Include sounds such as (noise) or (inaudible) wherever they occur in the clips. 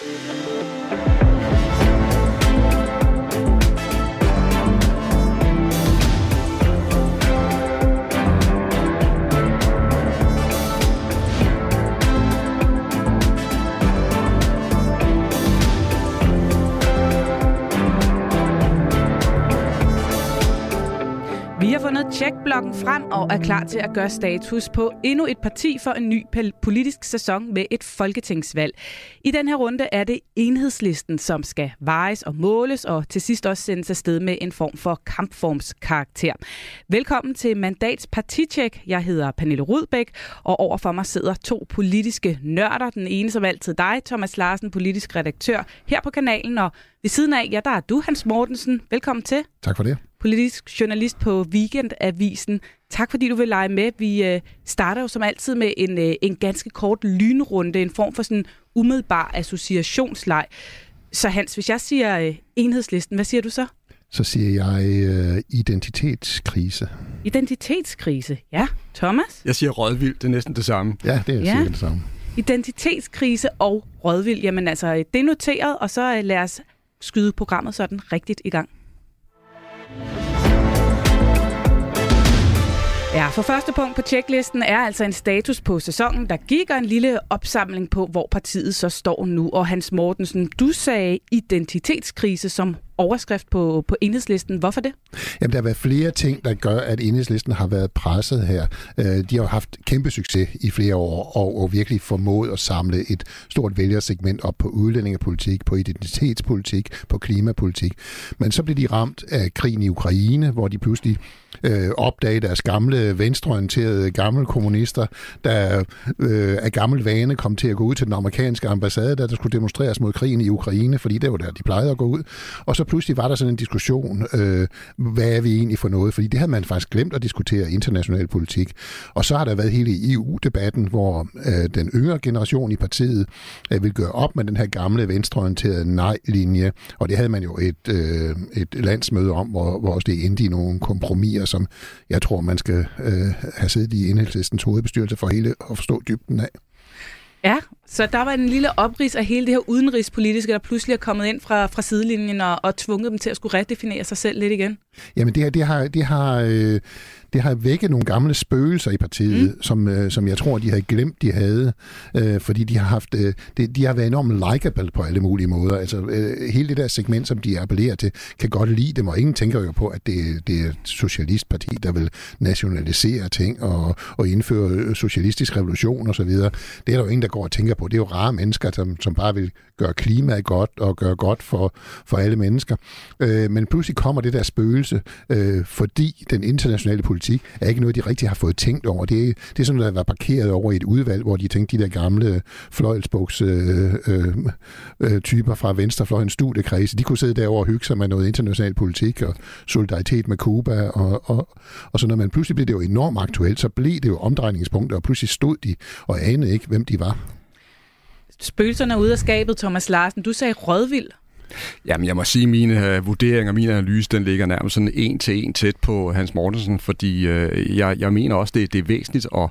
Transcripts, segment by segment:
thank you checkblokken frem og er klar til at gøre status på endnu et parti for en ny politisk sæson med et folketingsvalg. I den her runde er det enhedslisten, som skal vejes og måles og til sidst også sendes afsted med en form for kampformskarakter. Velkommen til Mandats Partitjek. Jeg hedder Pernille Rudbæk, og overfor mig sidder to politiske nørder. Den ene som altid dig, Thomas Larsen, politisk redaktør her på kanalen, og ved siden af, ja, der er du, Hans Mortensen. Velkommen til. Tak for det politisk journalist på Weekendavisen. Tak fordi du vil lege med. Vi øh, starter jo som altid med en, øh, en ganske kort lynrunde, en form for sådan umiddelbar associationsleg. Så Hans, hvis jeg siger øh, enhedslisten, hvad siger du så? Så siger jeg øh, identitetskrise. Identitetskrise, ja. Thomas? Jeg siger rådvild, det er næsten det samme. Ja, det er ja. det samme. Identitetskrise og rådvild, jamen altså, det er noteret, og så lad os skyde programmet sådan rigtigt i gang. Ja, for første punkt på tjeklisten er altså en status på sæsonen, der gik en lille opsamling på, hvor partiet så står nu. Og Hans Mortensen, du sagde identitetskrise som overskrift på, på enhedslisten. Hvorfor det? Jamen, der har været flere ting, der gør, at enhedslisten har været presset her. Øh, de har haft kæmpe succes i flere år, og, og virkelig formået at samle et stort vælgersegment op på udlændingepolitik, på identitetspolitik, på klimapolitik. Men så blev de ramt af krigen i Ukraine, hvor de pludselig øh, opdage deres gamle venstreorienterede gamle kommunister, der øh, af gammel vane kom til at gå ud til den amerikanske ambassade, der, der skulle demonstreres mod krigen i Ukraine, fordi det var der, de plejede at gå ud. Og så pludselig var der sådan en diskussion, øh, hvad er vi egentlig for noget? Fordi det havde man faktisk glemt at diskutere international politik. Og så har der været hele EU-debatten, hvor øh, den yngre generation i partiet øh, vil gøre op med den her gamle venstreorienterede nej-linje. Og det havde man jo et, øh, et landsmøde om, hvor, hvor det endte i nogle kompromiser, som jeg tror, man skal øh, have siddet i enhedslistens hovedbestyrelse for hele at forstå dybden af. Ja, så der var en lille oprids af hele det her udenrigspolitiske, der pludselig er kommet ind fra, fra sidelinjen og, og tvunget dem til at skulle redefinere sig selv lidt igen. Jamen det, her, det har, det har, øh, det har vækket nogle gamle spøgelser i partiet, mm. som, øh, som jeg tror, de havde glemt, de havde, øh, fordi de har haft, øh, de, de har været enormt likable på alle mulige måder. Altså øh, hele det der segment, som de appellerer til, kan godt lide dem, og ingen tænker jo på, at det, det er et socialistparti, der vil nationalisere ting og, og indføre socialistisk revolution osv. Det er der jo ingen, der går og tænker på. Det er jo rare mennesker, som, som bare vil gøre klimaet godt og gøre godt for, for alle mennesker. Øh, men pludselig kommer det der spøgelse, øh, fordi den internationale politik er ikke noget, de rigtig har fået tænkt over. Det er, det er sådan noget, der var parkeret over i et udvalg, hvor de tænkte, de der gamle fløjelsbogs øh, øh, øh, typer fra venstrefløjens studiekredse, de kunne sidde derovre og hygge sig med noget international politik og solidaritet med Cuba og, og, og sådan noget. Men pludselig blev det jo enormt aktuelt, så blev det jo omdrejningspunkter, og pludselig stod de og anede ikke, hvem de var. Spøgelserne er ude af skabet, Thomas Larsen. Du sagde rødvild. Jamen, jeg må sige, at mine uh, vurderinger, min analyse, den ligger nærmest sådan en til en tæt på Hans Mortensen, fordi øh, jeg, jeg mener også, det, det er væsentligt at,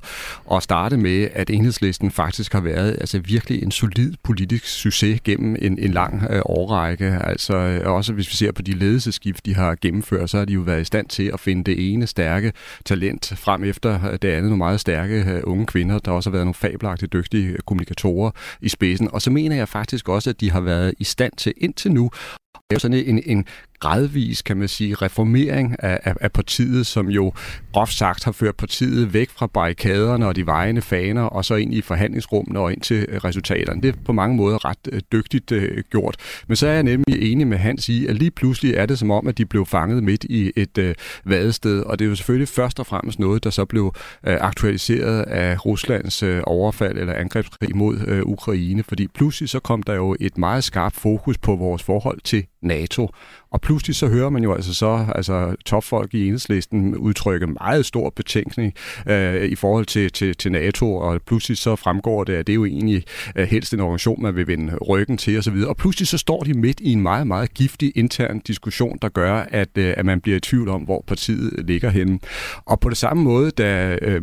at starte med, at enhedslisten faktisk har været altså, virkelig en solid politisk succes gennem en, en lang øh, årrække. Altså øh, også hvis vi ser på de ledelseskift, de har gennemført, så har de jo været i stand til at finde det ene stærke talent frem efter øh, det andet nogle meget stærke øh, unge kvinder. Der også har været nogle fabelagtigt dygtige kommunikatorer i spidsen. Og så mener jeg faktisk også, at de har været i stand til indtil nu. Det er jo sådan en, en gradvis, kan man sige, reformering af, af, af partiet, som jo groft sagt har ført partiet væk fra barrikaderne og de vejende faner, og så ind i forhandlingsrummene og ind til øh, resultaterne. Det er på mange måder ret øh, dygtigt øh, gjort. Men så er jeg nemlig enig med Hans i, at lige pludselig er det som om, at de blev fanget midt i et øh, vadested, og det er jo selvfølgelig først og fremmest noget, der så blev øh, aktualiseret af Ruslands øh, overfald eller angrebskrig mod øh, Ukraine, fordi pludselig så kom der jo et meget skarpt fokus på vores forhold til NATO. Og pludselig så hører man jo altså så altså, topfolk i enhedslisten udtrykke meget stor betænkning øh, i forhold til, til, til NATO, og pludselig så fremgår det, at det er jo egentlig øh, helst en organisation, man vil vende ryggen til osv. Og pludselig så står de midt i en meget, meget giftig intern diskussion, der gør, at, øh, at man bliver i tvivl om, hvor partiet ligger henne. Og på det samme måde, da, øh,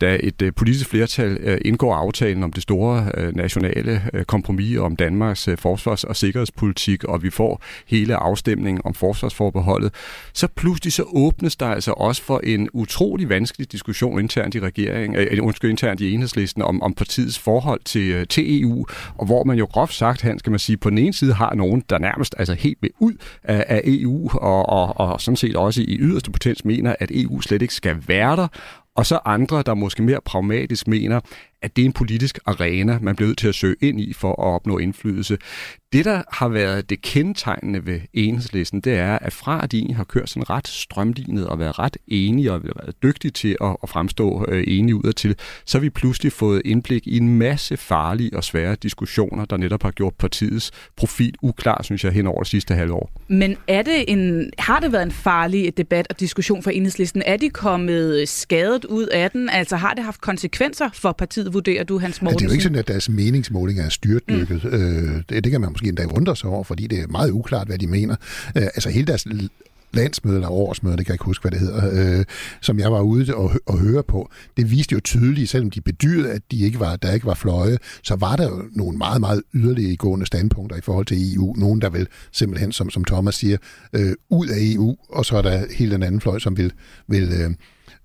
da et øh, politisk flertal øh, indgår aftalen om det store øh, nationale øh, kompromis om Danmarks øh, forsvars- og sikkerhedspolitik, og vi får hele afstemningen om forsvarsforbeholdet, så pludselig så åbnes der altså også for en utrolig vanskelig diskussion internt i regeringen, øh, undskyld, internt i enhedslisten om, om partiets forhold til, øh, til EU, og hvor man jo groft sagt, han skal man sige, på den ene side har nogen, der nærmest altså helt vil ud af, af EU, og, og, og sådan set også i yderste potens mener, at EU slet ikke skal være der, og så andre, der måske mere pragmatisk mener, at det er en politisk arena, man bliver nødt til at søge ind i for at opnå indflydelse. Det, der har været det kendetegnende ved enhedslisten, det er, at fra at de egentlig har kørt sådan ret strømlignet og været ret enige og været dygtige til at, at fremstå øh, enige udadtil, så har vi pludselig fået indblik i en masse farlige og svære diskussioner, der netop har gjort partiets profil uklar, synes jeg, hen over det sidste halvår. Men er det en, har det været en farlig debat og diskussion for enhedslisten? Er de kommet øh, skadet ud af den? Altså har det haft konsekvenser for partiet, vurderer du, Hans Mortensen? Ja, det er jo ikke sådan, at deres meningsmålinger er styrtdykket. Mm. Øh, det, det kan man måske endda undre sig over, fordi det er meget uklart, hvad de mener. Øh, altså hele deres landsmøde eller årsmøde, det kan jeg ikke huske, hvad det hedder, øh, som jeg var ude og, og høre på, det viste jo tydeligt, selvom de bedyrede, at de ikke var, der ikke var fløje, så var der jo nogle meget, meget yderlige gående standpunkter i forhold til EU. Nogen, der vil simpelthen, som, som Thomas siger, øh, ud af EU, og så er der helt en anden fløj, som vil, vil, øh,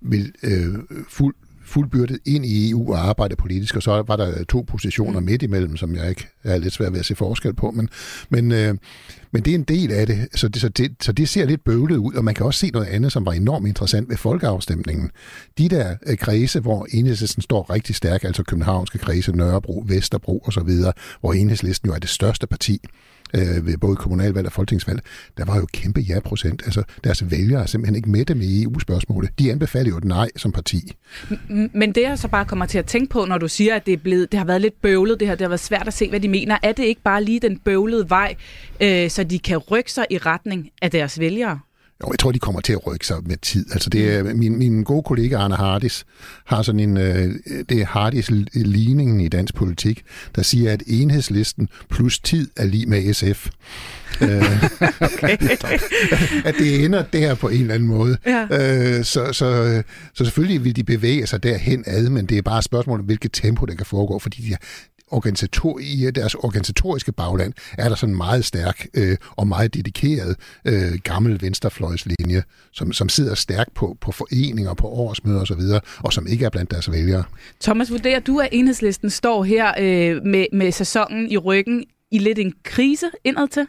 vil øh, fuld, fuldbyrdet ind i EU og arbejde politisk, og så var der to positioner midt imellem, som jeg ikke er lidt svært ved at se forskel på, men, men, øh, men det er en del af det så, det, så det, så det ser lidt bøvlet ud, og man kan også se noget andet, som var enormt interessant ved folkeafstemningen. De der øh, kredse, hvor enhedslisten står rigtig stærk, altså københavnske kredse, Nørrebro, Vesterbro osv., hvor enhedslisten jo er det største parti, øh, ved både kommunalvalg og folketingsvalg, der var jo kæmpe ja-procent. Altså, deres vælgere er simpelthen ikke med dem i EU-spørgsmålet. De anbefaler jo et nej som parti. Men det, jeg så bare kommer til at tænke på, når du siger, at det, er blevet, det har været lidt bøvlet, det, her, det har været svært at se, hvad de mener, er det ikke bare lige den bøvlede vej, øh, så de kan rykke sig i retning af deres vælgere? Jo, jeg tror, de kommer til at rykke sig med tid. Altså, det er, min, min gode kollega Arne Hardis har sådan en, øh, det er Hardis ligningen i dansk politik, der siger, at enhedslisten plus tid er lige med SF. Øh, (laughs) okay. (laughs) at det ender der på en eller anden måde. Ja. Øh, så, så, så selvfølgelig vil de bevæge sig derhen ad, men det er bare et spørgsmål om, hvilket tempo det kan foregå, fordi de, organisator, i deres organisatoriske bagland er der sådan en meget stærk øh, og meget dedikeret øh, gammel venstrefløjslinje, som, som sidder stærkt på, på foreninger, på årsmøder osv., og, og som ikke er blandt deres vælgere. Thomas, vurderer du, at enhedslisten står her øh, med, med sæsonen i ryggen i lidt en krise indad til?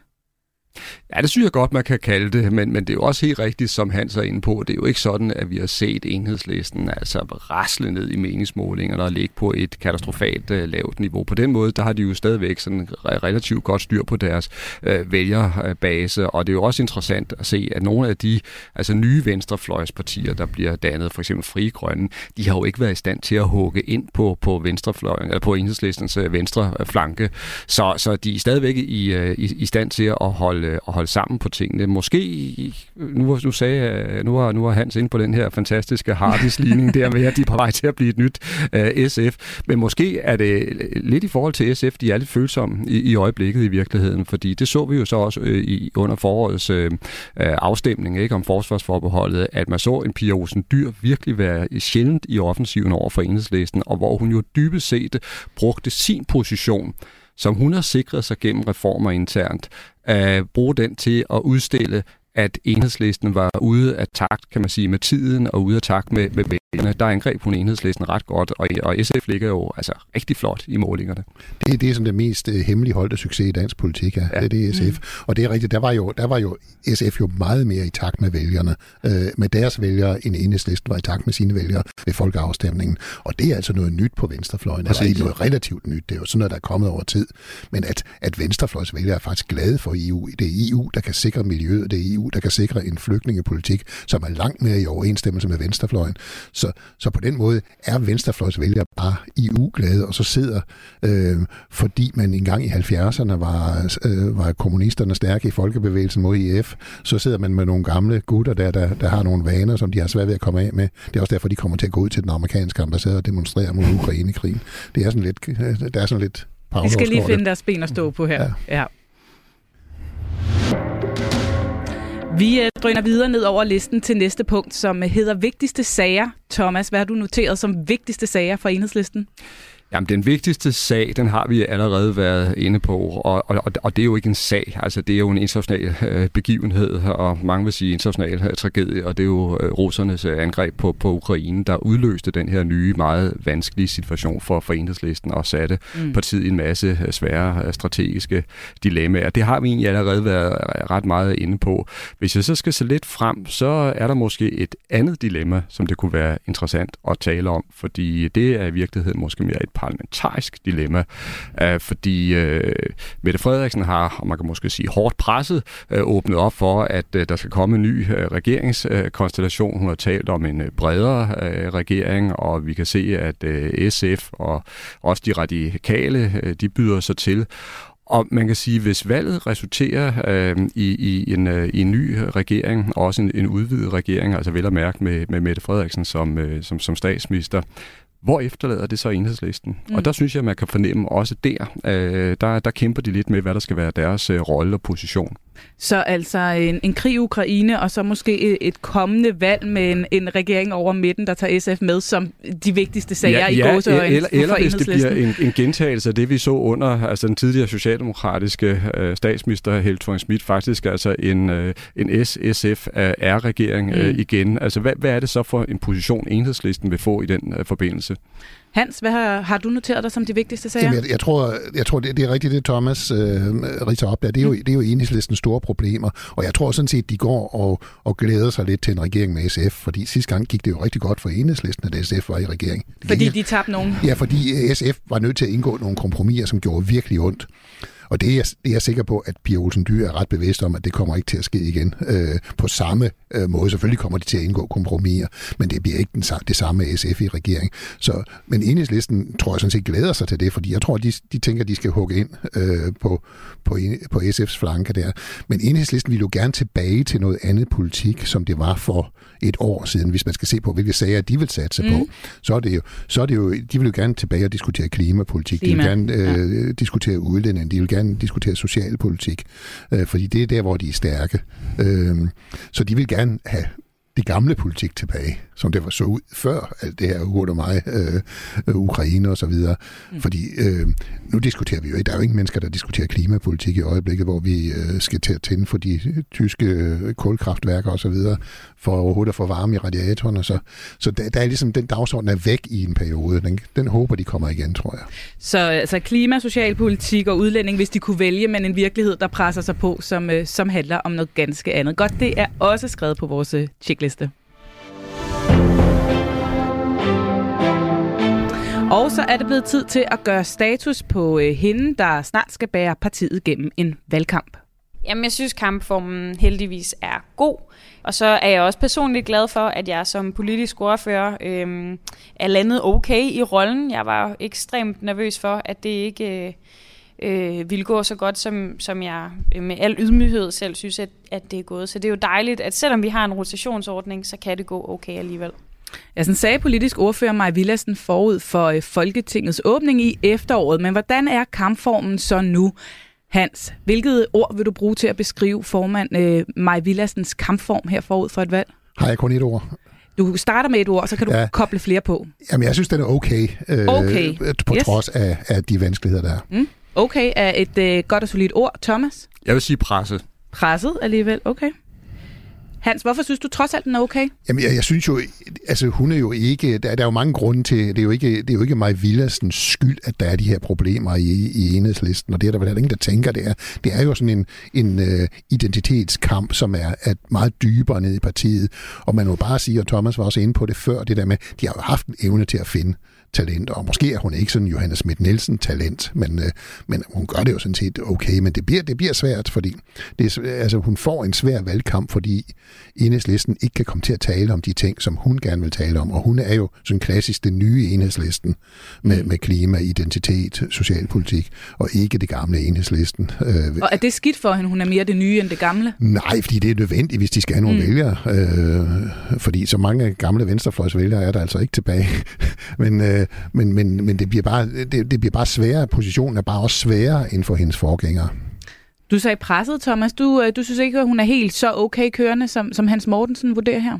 Ja, det synes jeg godt, man kan kalde det, men, men det er jo også helt rigtigt, som han er inde på. Det er jo ikke sådan, at vi har set enhedslisten altså rasle ned i meningsmålinger og ligge på et katastrofalt uh, lavt niveau. På den måde, der har de jo stadigvæk sådan relativt godt styr på deres uh, vælgerbase, og det er jo også interessant at se, at nogle af de altså nye venstrefløjspartier, der bliver dannet, for eksempel Frie Grønne, de har jo ikke været i stand til at hugge ind på, på venstrefløjen, eller på enhedslistens øh, venstre flanke, så, så de er stadigvæk i, uh, i, i stand til at holde holde, at holde sammen på tingene. Måske, nu, nu sagde nu har, nu har Hans inde på den her fantastiske Hardis-ligning der med, at de er på vej til at blive et nyt øh, uh, SF. Men måske er det lidt i forhold til SF, de er lidt følsomme i, i øjeblikket i virkeligheden, fordi det så vi jo så også uh, i, under forårets uh, afstemning ikke, om forsvarsforbeholdet, at man så en Pia Olsen Dyr virkelig være sjældent i offensiven over for enhedslisten, og hvor hun jo dybest set brugte sin position som hun har sikret sig gennem reformer internt, at bruge den til at udstille, at enhedslisten var ude af takt, kan man sige, med tiden og ude af takt med, med. Der angreb hun enhedslisten ret godt, og, og SF ligger jo altså rigtig flot i målingerne. Det, det er som det mest uh, hemmeligholdte succes i dansk politik, ja. ja. Det, det er SF. Mm. Og det er rigtigt, der var, jo, der var jo SF jo meget mere i takt med vælgerne, uh, med deres vælgere, end enhedslisten var i takt med sine vælgere ved folkeafstemningen. Og det er altså noget nyt på venstrefløjen. Altså det er noget relativt nyt. Det er jo sådan noget, der er kommet over tid. Men at, at venstrefløjsvælgere er faktisk glade for EU. Det er EU, der kan sikre miljøet. Det er EU, der kan sikre en flygtningepolitik, som er langt mere i overensstemmelse med venstrefløjen. Så Så, så på den måde er venstrefløjsvælgere bare i uglade, og så sidder, øh, fordi man engang i 70'erne var, øh, var kommunisterne stærke i folkebevægelsen mod IF, så sidder man med nogle gamle gutter der, der, der har nogle vaner, som de har svært ved at komme af med. Det er også derfor, de kommer til at gå ud til den amerikanske ambassade og demonstrere mod Ukraine-krigen. Det er sådan lidt, øh, der er sådan lidt vi skal lige finde deres ben at stå på her. Ja. ja. Vi øh, drøner videre ned over listen til næste punkt, som hedder vigtigste sager. Thomas, hvad har du noteret som vigtigste sager for enhedslisten? Jamen, den vigtigste sag, den har vi allerede været inde på, og, og, og det er jo ikke en sag, altså det er jo en international øh, begivenhed, og mange vil sige international øh, tragedie, og det er jo øh, russernes øh, angreb på, på Ukraine, der udløste den her nye, meget vanskelige situation for, for enhedslisten og satte mm. partiet i en masse svære strategiske dilemmaer. Det har vi egentlig allerede været ret meget inde på. Hvis jeg så skal se lidt frem, så er der måske et andet dilemma, som det kunne være interessant at tale om, fordi det er i virkeligheden måske mere et parlamentarisk dilemma, øh, fordi øh, Mette Frederiksen har, og man kan måske sige hårdt presset, øh, åbnet op for, at øh, der skal komme en ny øh, regeringskonstellation. Hun har talt om en øh, bredere øh, regering, og vi kan se, at øh, SF og også de radikale, øh, de byder sig til. Og man kan sige, hvis valget resulterer øh, i, i, en, øh, i en ny regering, også en, en udvidet regering, altså vel at mærke med, med Mette Frederiksen som, øh, som, som statsminister, hvor efterlader det så enhedslisten? Mm. Og der synes jeg, man kan fornemme også der, øh, der, der kæmper de lidt med, hvad der skal være deres øh, rolle og position. Så altså en, en krig i Ukraine, og så måske et, et kommende valg med en, en regering over midten, der tager SF med som de vigtigste sager ja, i ja, gåseøjne eller, eller hvis det bliver en, en gentagelse af det, vi så under altså den tidligere socialdemokratiske øh, statsminister Helle thorning Schmidt, faktisk altså en, øh, en S-SF-R-regering øh, mm. igen. Altså hvad, hvad er det så for en position, enhedslisten vil få i den øh, forbindelse? Hans, hvad har, har du noteret dig som de vigtigste sager? Jamen, jeg, jeg tror, jeg tror det, det er rigtigt, det Thomas øh, riser op der. Det er, jo, mm. det er jo enhedslistens store problemer, og jeg tror sådan set, de går og, og glæder sig lidt til en regering med SF, fordi sidste gang gik det jo rigtig godt for enhedslisten, at SF var i regering. Fordi de tabte nogen? Ja, fordi SF var nødt til at indgå nogle kompromiser, som gjorde virkelig ondt. Og det er, det er jeg sikker på, at Pia Olsen Dyr er ret bevidst om, at det kommer ikke til at ske igen øh, på samme øh, måde. Selvfølgelig kommer de til at indgå kompromiser, men det bliver ikke den, det samme SF i regering. Så, men enhedslisten tror jeg sådan set glæder sig til det, fordi jeg tror, de, de tænker, de skal hugge ind øh, på, på, på SF's flanke der. Men enhedslisten vil jo gerne tilbage til noget andet politik, som det var for et år siden, hvis man skal se på, hvilke sager de vil satse mm. på. Så er, det jo, så er det jo, de vil jo gerne tilbage og diskutere klimapolitik, Klima. de vil gerne øh, ja. diskutere udlænding, de vil gerne diskutere socialpolitik, øh, fordi det er der, hvor de er stærke. Øh, så de vil gerne have det gamle politik tilbage, som det var så ud før alt det her hurtigt og mig, øh, Ukraine og så videre. Mm. Fordi øh, nu diskuterer vi jo ikke, der er jo ingen mennesker, der diskuterer klimapolitik i øjeblikket, hvor vi øh, skal til at tænde for de tyske øh, kulkraftværker og så videre, for overhovedet at få varme i radiatorerne. Så, så der, der er ligesom, den dagsorden er væk i en periode. Den, den håber, de kommer igen, tror jeg. Så altså klima, socialpolitik og udlænding, hvis de kunne vælge, men en virkelighed, der presser sig på, som, øh, som handler om noget ganske andet. Godt, det er også skrevet på vores øh, checkliste. Og så er det blevet tid til at gøre status på øh, hende, der snart skal bære partiet gennem en valgkamp. Jamen, jeg synes, kampformen heldigvis er god. Og så er jeg også personligt glad for, at jeg som politisk ordfører øh, er landet okay i rollen. Jeg var ekstremt nervøs for, at det ikke øh, øh, ville gå så godt, som, som jeg øh, med al ydmyghed selv synes, at, at det er gået. Så det er jo dejligt, at selvom vi har en rotationsordning, så kan det gå okay alligevel. Ja, sådan sagde politisk ordfører Maja Villassen forud for øh, Folketingets åbning i efteråret. Men hvordan er kampformen så nu? Hans, hvilket ord vil du bruge til at beskrive formand øh, Maja Villassens kampform her forud for et valg? Har jeg kun et ord? Du starter med et ord, så kan du ja. koble flere på. Jamen, jeg synes, den er okay. Øh, okay. På yes. trods af, af de vanskeligheder, der er. Mm. Okay er et øh, godt og solidt ord. Thomas? Jeg vil sige presset. Presset alligevel, okay. Hans, hvorfor synes du trods alt, den er okay? Jamen, jeg, jeg synes jo, altså hun er jo ikke, der, der er jo mange grunde til, det er jo ikke, det er jo ikke Maj Villasens skyld, at der er de her problemer i, i enhedslisten, og det er der vel ingen, der tænker, det er. Det er jo sådan en, en uh, identitetskamp, som er, er meget dybere ned i partiet, og man må bare sige, og Thomas var også inde på det før, det der med, de har jo haft en evne til at finde talent, og måske er hun ikke sådan Johannes Schmidt Nielsen talent, men, øh, men hun gør det jo sådan set okay, men det bliver, det bliver svært, fordi det er, altså, hun får en svær valgkamp, fordi enhedslisten ikke kan komme til at tale om de ting, som hun gerne vil tale om, og hun er jo sådan klassisk den nye enhedslisten med, med klima, identitet, socialpolitik, og ikke det gamle enhedslisten. Øh, og er det skidt for hende, hun er mere det nye end det gamle? Nej, fordi det er nødvendigt, hvis de skal have nogle mm. vælgere, øh, fordi så mange gamle venstrefløjsvælgere er der altså ikke tilbage. (laughs) men, øh, men, men, men det bliver bare, det, det bliver bare sværere, positionen er bare også sværere end for hendes forgængere. Du sagde presset, Thomas. Du, øh, du synes ikke, at hun er helt så okay kørende, som, som Hans Mortensen vurderer her?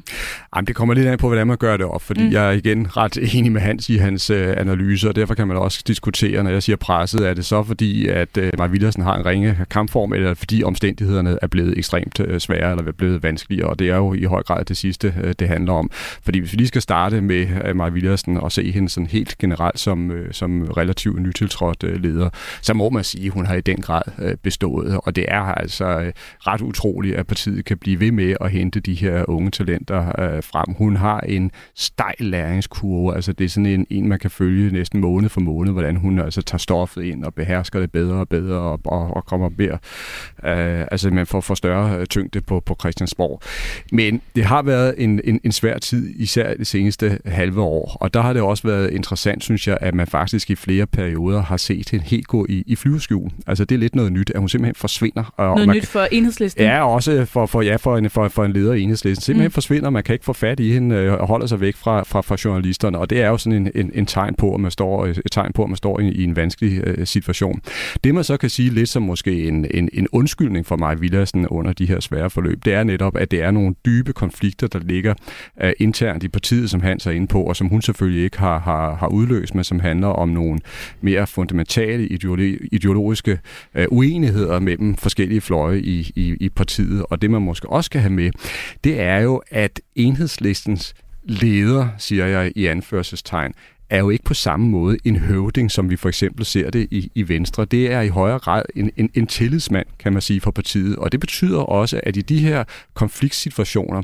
Jamen, det kommer lidt an på, hvordan man gør det op, fordi mm. jeg er igen ret enig med Hans i hans øh, analyser, og derfor kan man også diskutere, når jeg siger presset, er det så fordi, at øh, Mark Villersen har en ringe kampform, eller fordi omstændighederne er blevet ekstremt øh, svære, eller er blevet vanskeligere, og det er jo i høj grad det sidste, øh, det handler om. Fordi hvis vi lige skal starte med øh, Mark Villersen og se hende sådan helt generelt som, øh, som relativt nytiltrådt øh, leder, så må man sige, at hun har i den grad øh, bestået og det er altså øh, ret utroligt, at partiet kan blive ved med at hente de her unge talenter øh, frem. Hun har en stejl læringskurve, altså det er sådan en, en, man kan følge næsten måned for måned, hvordan hun altså tager stoffet ind og behersker det bedre og bedre og, og, og kommer mere, øh, altså man får, får større øh, tyngde på, på Christiansborg. Men det har været en, en, en svær tid, især det seneste halve år, og der har det også været interessant, synes jeg, at man faktisk i flere perioder har set hende helt gå i, i flyveskjul. Altså det er lidt noget nyt, at hun simpelthen forsvinder. Og Noget man, nyt for enhedslisten? Ja, også for, for, ja, for, en, for, for en leder i enhedslisten. Simpelthen mm. forsvinder, man kan ikke få fat i hende øh, og holder sig væk fra, fra, fra journalisterne, og det er jo sådan en, en, en tegn på, at man står, et tegn på, at man står i, i en vanskelig uh, situation. Det man så kan sige lidt som måske en, en, en undskyldning for mig, Villadsen, under de her svære forløb, det er netop, at det er nogle dybe konflikter, der ligger uh, internt i partiet, som han er inde på, og som hun selvfølgelig ikke har, har, har udløst, men som handler om nogle mere fundamentale ideologiske uh, uenigheder mellem mellem forskellige fløje i, i, i partiet. Og det man måske også skal have med, det er jo, at enhedslistens leder, siger jeg i anførselstegn, er jo ikke på samme måde en høvding, som vi for eksempel ser det i, i Venstre. Det er i højere grad en, en, en tillidsmand, kan man sige, for partiet. Og det betyder også, at i de her konfliktsituationer,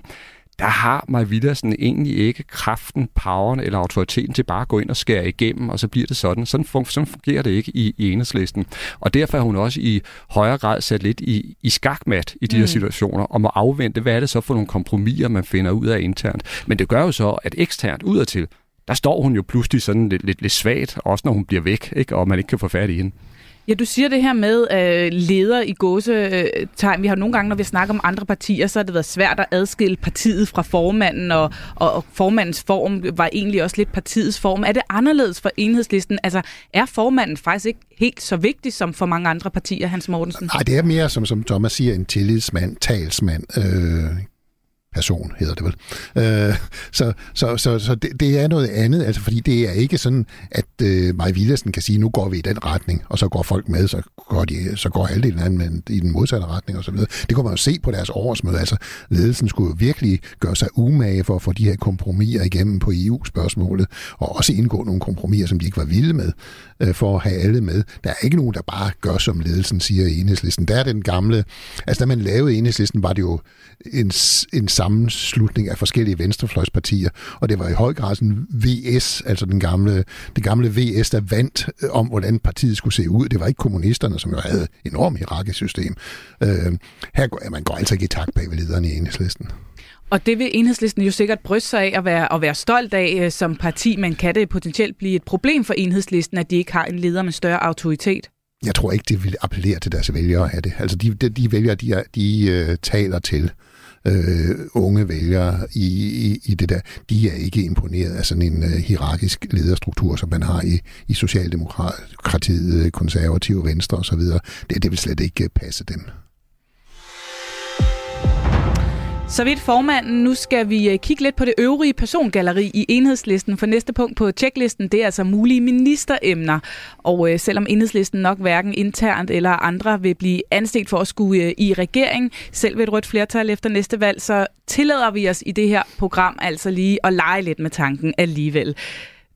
der har Maj Villersen egentlig ikke kraften, poweren eller autoriteten til bare at gå ind og skære igennem, og så bliver det sådan. Sådan, sådan fungerer det ikke i, i enhedslisten. Og derfor er hun også i højere grad sat lidt i, i skakmat i de mm. her situationer, og må afvente, hvad er det så for nogle kompromiser, man finder ud af internt. Men det gør jo så, at eksternt udadtil, der står hun jo pludselig sådan lidt, lidt, lidt svagt, også når hun bliver væk, ikke? og man ikke kan få fat i hende. Ja, du siger det her med øh, leder i gåsetegn. Øh, vi har nogle gange, når vi snakker om andre partier, så har det været svært at adskille partiet fra formanden, og, og, og formandens form var egentlig også lidt partiets form. Er det anderledes for enhedslisten? Altså, er formanden faktisk ikke helt så vigtig som for mange andre partier, Hans Mortensen? Nej, det er mere, som, som Thomas siger, en tillidsmand, talsmand, øh, person, hedder det vel. Øh, så så, så, så det, det er noget andet, altså fordi det er ikke sådan, at øh, Maja Villersen kan sige, nu går vi i den retning, og så går folk med, så går, de, så går halvdelen af dem i den modsatte retning og så videre. Det kunne man jo se på deres årsmøde. Altså ledelsen skulle jo virkelig gøre sig umage for at få de her kompromiser igennem på EU-spørgsmålet, og også indgå nogle kompromiser, som de ikke var vilde med, øh, for at have alle med. Der er ikke nogen, der bare gør, som ledelsen siger i enhedslisten. Der er den gamle, altså da man lavede enhedslisten, var det jo en, en sammenslutning af forskellige venstrefløjspartier, og det var i høj grad sådan VS, altså den gamle, det gamle VS, der vandt øh, om, hvordan partiet skulle se ud. Det var ikke kommunisterne, som jo havde enormt hierarkisk system. Øh, her går, man går altså ikke i takt bag ved lederne i enhedslisten. Og det vil enhedslisten jo sikkert bryste sig af at være, at være stolt af øh, som parti, men kan det potentielt blive et problem for enhedslisten, at de ikke har en leder med større autoritet? Jeg tror ikke, det vil appellere til deres vælgere af det. Altså de, de, de vælgere, de, er, de uh, taler til øh, unge vælgere i, i, i det der, de er ikke imponeret af sådan en øh, hierarkisk lederstruktur, som man har i, i Socialdemokratiet, konservative, venstre osv. Det, det vil slet ikke øh, passe dem. Så vidt formanden. Nu skal vi øh, kigge lidt på det øvrige persongalleri i enhedslisten, for næste punkt på tjeklisten, det er altså mulige ministeremner. Og øh, selvom enhedslisten nok hverken internt eller andre vil blive anset for at skulle øh, i regering, selv ved et rødt flertal efter næste valg, så tillader vi os i det her program altså lige at lege lidt med tanken alligevel.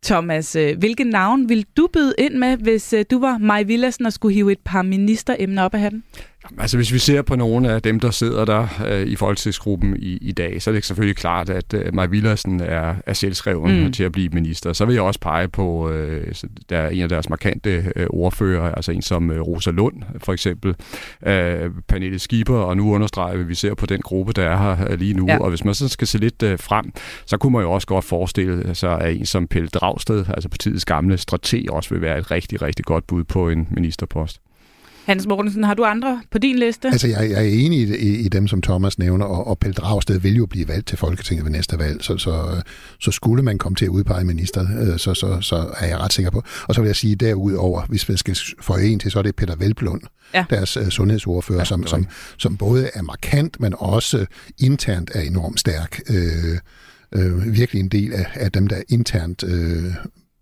Thomas, øh, hvilke navn vil du byde ind med, hvis øh, du var Maj Villassen og skulle hive et par ministeremner op af hatten? Altså hvis vi ser på nogle af dem, der sidder der øh, i folketingsgruppen i, i dag, så er det selvfølgelig klart, at øh, Maja Villersen er, er selvskreven mm. til at blive minister. Så vil jeg også pege på, øh, der er en af deres markante øh, ordfører, altså en som øh, Rosa Lund for eksempel, øh, Pernille Skipper, og nu understreger vi, at vi ser på den gruppe, der er her øh, lige nu. Ja. Og hvis man så skal se lidt øh, frem, så kunne man jo også godt forestille sig, at en som Pelle Dragsted, altså partiets gamle strateg, også vil være et rigtig, rigtig godt bud på en ministerpost. Hans Mortensen, har du andre på din liste? Altså, jeg, jeg er enig i, i, i dem, som Thomas nævner, og, og Pelle Dragsted vil jo blive valgt til Folketinget ved næste valg, så, så, så skulle man komme til at udpege minister, øh, så, så, så er jeg ret sikker på. Og så vil jeg sige derudover, hvis vi skal få en til, så er det Peter Velblund, ja. deres uh, sundhedsordfører, ja, som, som, som både er markant, men også internt er enormt stærk. Øh, øh, virkelig en del af, af dem, der internt øh,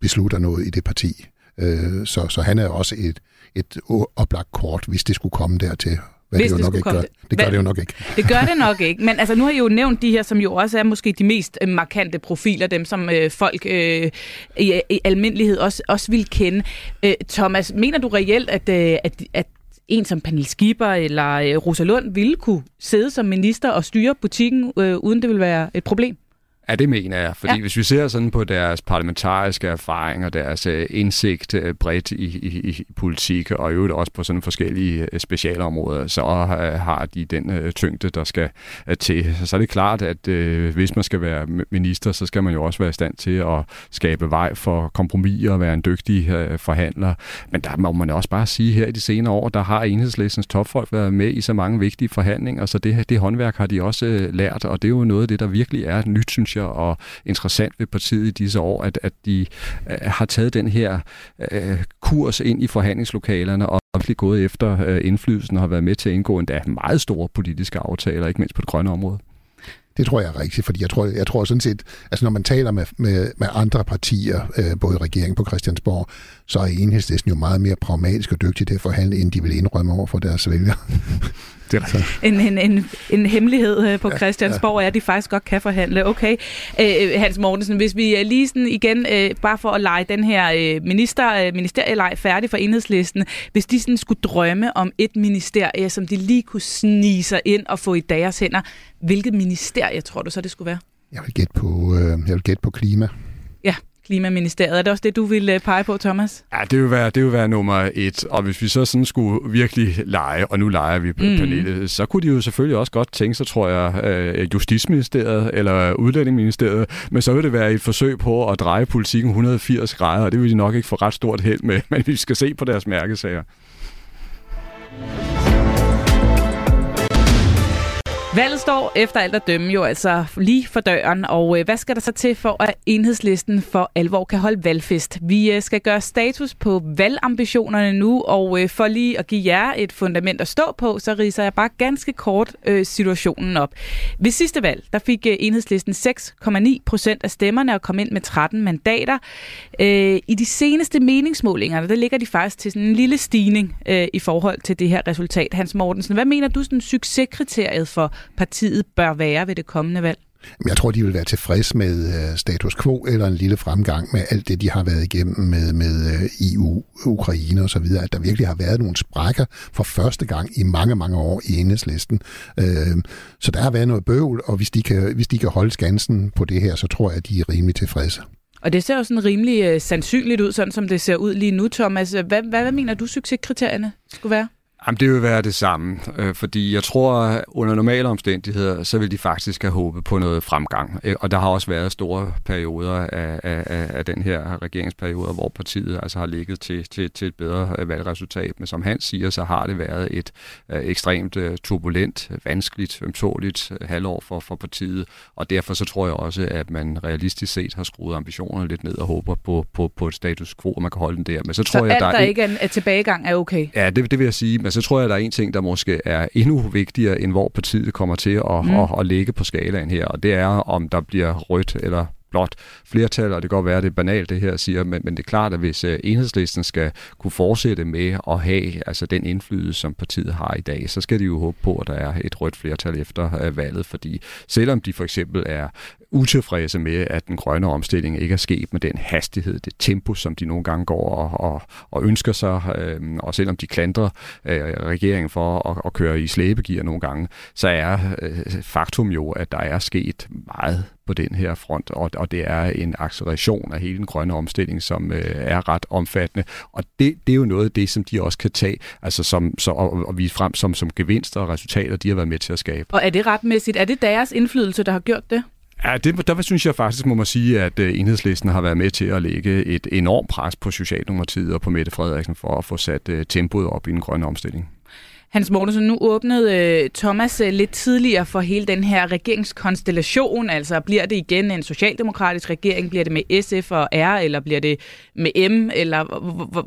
beslutter noget i det parti. Øh, så, så han er også et, et oplagt kort, hvis det skulle komme dertil. Hvad hvis det, jo nok ikke gør. Det, det gør det jo nok ikke. Det gør det nok ikke. Men altså, nu har I jo nævnt de her, som jo også er måske de mest øh, markante profiler, dem som øh, folk øh, i, i almindelighed også, også vil kende. Øh, Thomas, mener du reelt, at, øh, at, at en som Pernille Skipper eller øh, Rosa Lund ville kunne sidde som minister og styre butikken, øh, uden det vil være et problem? Ja, det mener jeg. Fordi ja. hvis vi ser sådan på deres parlamentariske erfaring og deres uh, indsigt uh, bredt i, i, i politik, og i øvrigt også på sådan forskellige uh, specialområder, så har de den tyngde, der skal til. Så er det klart, at hvis man skal være minister, så skal man jo også være i stand til at skabe vej for kompromis og være en dygtig forhandler. Men der må man også bare sige, her i de senere år, der har enhedslæsens topfolk været med i så mange vigtige forhandlinger, så det, det håndværk har de også lært, og det er jo noget af det, der virkelig er nyt, synes synes jeg, og interessant ved partiet i disse år, at, at de øh, har taget den her øh, kurs ind i forhandlingslokalerne og virkelig gået efter øh, indflydelsen og har været med til at indgå endda meget store politiske aftaler, ikke mindst på det grønne område. Det tror jeg er rigtigt, fordi jeg tror, jeg tror sådan set, altså når man taler med, med, med andre partier, øh, både regeringen på Christiansborg, så er enhedslisten jo meget mere pragmatisk og dygtig til at forhandle, end de vil indrømme over for deres vælgere. (laughs) Det er en, en, en, en hemmelighed øh, på ja, Christiansborg ja. er, at de faktisk godt kan forhandle. Okay, øh, Hans Mortensen, hvis vi øh, lige sådan igen, øh, bare for at lege den her øh, minister, øh, ministerieleg færdig for enhedslisten, hvis de sådan skulle drømme om et ministerie, som de lige kunne snige sig ind og få i deres hænder, hvilket ministerie tror du så, det skulle være? Jeg vil gætte på, øh, jeg vil gætte på klima. Ja, Klimaministeriet. Er det også det, du vil øh, pege på, Thomas? Ja, det vil være, det vil være nummer et. Og hvis vi så sådan skulle virkelig lege, og nu leger vi på mm. panelet, så kunne de jo selvfølgelig også godt tænke sig, tror jeg, øh, Justitsministeriet eller Udlændingeministeriet, men så vil det være et forsøg på at dreje politikken 180 grader, og det vil de nok ikke få ret stort held med, (laughs) men vi skal se på deres mærkesager. Valget står efter alt at dømme jo altså lige for døren, og øh, hvad skal der så til for, at enhedslisten for alvor kan holde valgfest? Vi øh, skal gøre status på valgambitionerne nu, og øh, for lige at give jer et fundament at stå på, så riser jeg bare ganske kort situationen op. Ved sidste valg, der fik enhedslisten 6,9 procent af stemmerne og kom ind med 13 mandater. I de seneste meningsmålinger, der ligger de faktisk til sådan en lille stigning i forhold til det her resultat. Hans Mortensen, hvad mener du sådan succeskriteriet for partiet bør være ved det kommende valg? Jeg tror, de vil være tilfreds med øh, status quo eller en lille fremgang med alt det, de har været igennem med, med øh, EU, Ukraine og så videre, at der virkelig har været nogle sprækker for første gang i mange, mange år i enhedslisten. Øh, så der har været noget bøvl, og hvis de, kan, hvis de kan holde skansen på det her, så tror jeg, at de er rimelig tilfredse. Og det ser jo sådan rimelig sandsynligt ud, sådan som det ser ud lige nu, Thomas. Hvad, hvad, hvad mener du, succeskriterierne skulle være? Jamen, det vil være det samme, øh, fordi jeg tror, under normale omstændigheder, så vil de faktisk have håbet på noget fremgang. Øh, og der har også været store perioder af, af, af den her regeringsperiode, hvor partiet altså har ligget til, til, til et bedre øh, valgresultat. Men som han siger, så har det været et øh, ekstremt øh, turbulent, vanskeligt, ømtåligt halvår for, for partiet. Og derfor så tror jeg også, at man realistisk set har skruet ambitionerne lidt ned og håber på, på, på et status quo, og man kan holde den der. Men så, så tror jeg, alt, der, der ikke er, er tilbagegang, er okay? Ja, det, det vil jeg sige. Så tror jeg, der er en ting, der måske er endnu vigtigere, end hvor partiet kommer til at, mm. at, at ligge på skalaen her, og det er, om der bliver rødt eller blot flertal, og det kan godt være, at det er banalt det her siger, men, men det er klart, at hvis øh, enhedslisten skal kunne fortsætte med at have altså den indflydelse, som partiet har i dag, så skal de jo håbe på, at der er et rødt flertal efter øh, valget, fordi selvom de for eksempel er utilfredse med, at den grønne omstilling ikke er sket med den hastighed, det tempo, som de nogle gange går og, og, og ønsker sig, øh, og selvom de klandrer øh, regeringen for at, at køre i slæbegear nogle gange, så er øh, faktum jo, at der er sket meget på den her front, og, og det er en acceleration af hele den grønne omstilling, som øh, er ret omfattende, og det, det er jo noget af det, som de også kan tage, altså som, så, og, og vise frem som, som gevinster og resultater, de har været med til at skabe. Og er det retmæssigt? Er det deres indflydelse, der har gjort det? Ja, det, der synes jeg faktisk, må man sige, at uh, enhedslisten har været med til at lægge et enormt pres på Socialdemokratiet og på Mette Frederiksen for at få sat uh, tempoet op i den grønne omstilling. Hans Mortensen, nu åbnede øh, Thomas øh, lidt tidligere for hele den her regeringskonstellation. Altså bliver det igen en socialdemokratisk regering? Bliver det med SF og R, eller bliver det med M? Eller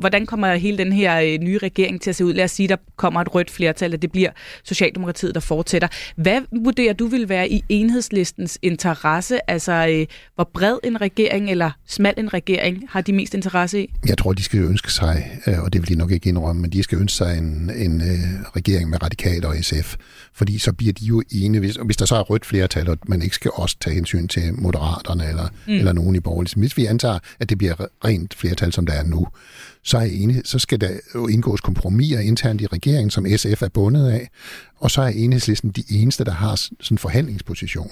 hvordan kommer hele den her øh, nye regering til at se ud? Lad os sige, der kommer et rødt flertal, og det bliver Socialdemokratiet, der fortsætter. Hvad vurderer du vil være i enhedslistens interesse? Altså, øh, hvor bred en regering eller smal en regering har de mest interesse i? Jeg tror, de skal ønske sig, øh, og det vil de nok ikke indrømme, men de skal ønske sig en, en øh, regering med radikale og SF. Fordi så bliver de jo ene, hvis, hvis der så er rødt flertal, og man ikke skal også tage hensyn til moderaterne eller, mm. eller nogen i borgerlig. Hvis vi antager, at det bliver rent flertal, som der er nu, så, er enige, så skal der jo indgås kompromiser internt i regeringen, som SF er bundet af, og så er enhedslisten de eneste, der har sådan en forhandlingsposition.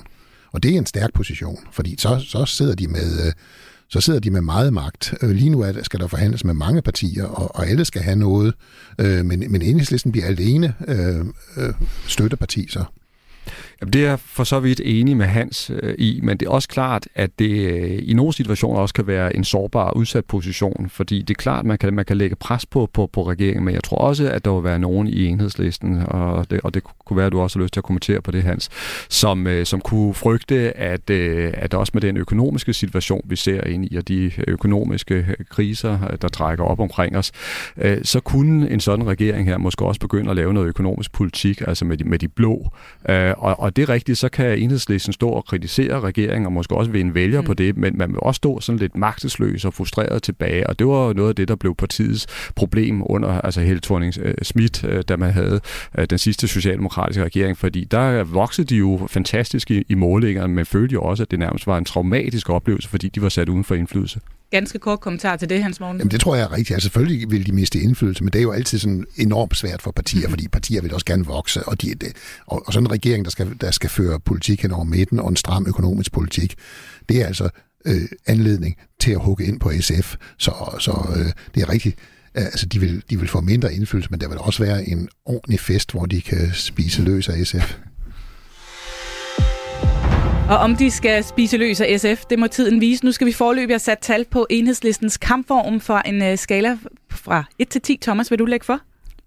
Og det er en stærk position, fordi så, så sidder de med... Øh, så sidder de med meget magt. Øh, lige nu er, skal der forhandles med mange partier, og, og alle skal have noget, øh, men, men enhedslisten bliver alene øh, øh, støtteparti så. Jamen, det er for så vidt enig med Hans øh, i, men det er også klart, at det øh, i nogle situationer også kan være en sårbar udsat position, fordi det er klart, man kan, man kan lægge pres på, på, på regeringen, men jeg tror også, at der vil være nogen i enhedslisten, og det, og det kunne være, at du også har lyst til at kommentere på det, Hans, som, øh, som kunne frygte, at, øh, at også med den økonomiske situation, vi ser ind i, og de økonomiske øh, kriser, øh, der trækker op omkring os, øh, så kunne en sådan regering her måske også begynde at lave noget økonomisk politik, altså med de, med de blå, øh, og, og det er rigtigt, så kan enhedslisten stå og kritisere regeringen, og måske også vinde vælger mm. på det, men man vil også stå sådan lidt magtesløs og frustreret tilbage, og det var noget af det, der blev partiets problem under altså Helle thorning Schmidt, øh, da man havde øh, den sidste socialdemokratiske regering, fordi der voksede de jo fantastisk i, i målingerne, men følte jo også, at det nærmest var en traumatisk oplevelse, fordi de var sat uden for indflydelse ganske kort kommentar til det, Hans Morgen. Jamen, det tror jeg er rigtigt. Altså, selvfølgelig vil de miste indflydelse, men det er jo altid sådan enormt svært for partier, mm. fordi partier vil også gerne vokse, og, de, og, og sådan en regering, der skal, der skal føre politik hen over midten, og en stram økonomisk politik, det er altså øh, anledning til at hugge ind på SF. Så, så øh, det er rigtigt. Altså, de vil, de vil få mindre indflydelse, men der vil også være en ordentlig fest, hvor de kan spise løs af SF. Og om de skal spise løs af SF, det må tiden vise. Nu skal vi forløbe have sat tal på enhedslistens kampform for en uh, skala fra 1 til 10. Thomas, vil du lægge for?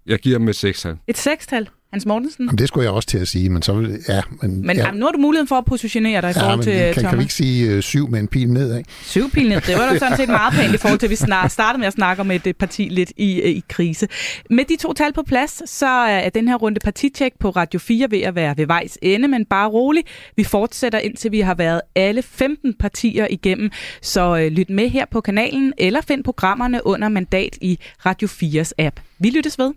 Jeg giver dem et 6-tal. Et 6-tal? Hans Mortensen? Jamen, det skulle jeg også til at sige, men så vil, ja. Men, men ja. nu har du muligheden for at positionere dig i forhold til kan, Thomas. Kan vi ikke sige uh, syv med en pil nedad? Syv pil ned, det var da sådan set meget pænt i forhold til, at vi snart startede med at snakke om et øh, parti lidt i, øh, i krise. Med de to tal på plads, så er den her runde partitjek på Radio 4 ved at være ved vejs ende, men bare rolig. Vi fortsætter indtil vi har været alle 15 partier igennem, så uh, lyt med her på kanalen, eller find programmerne under mandat i Radio 4's app. Vi lyttes ved.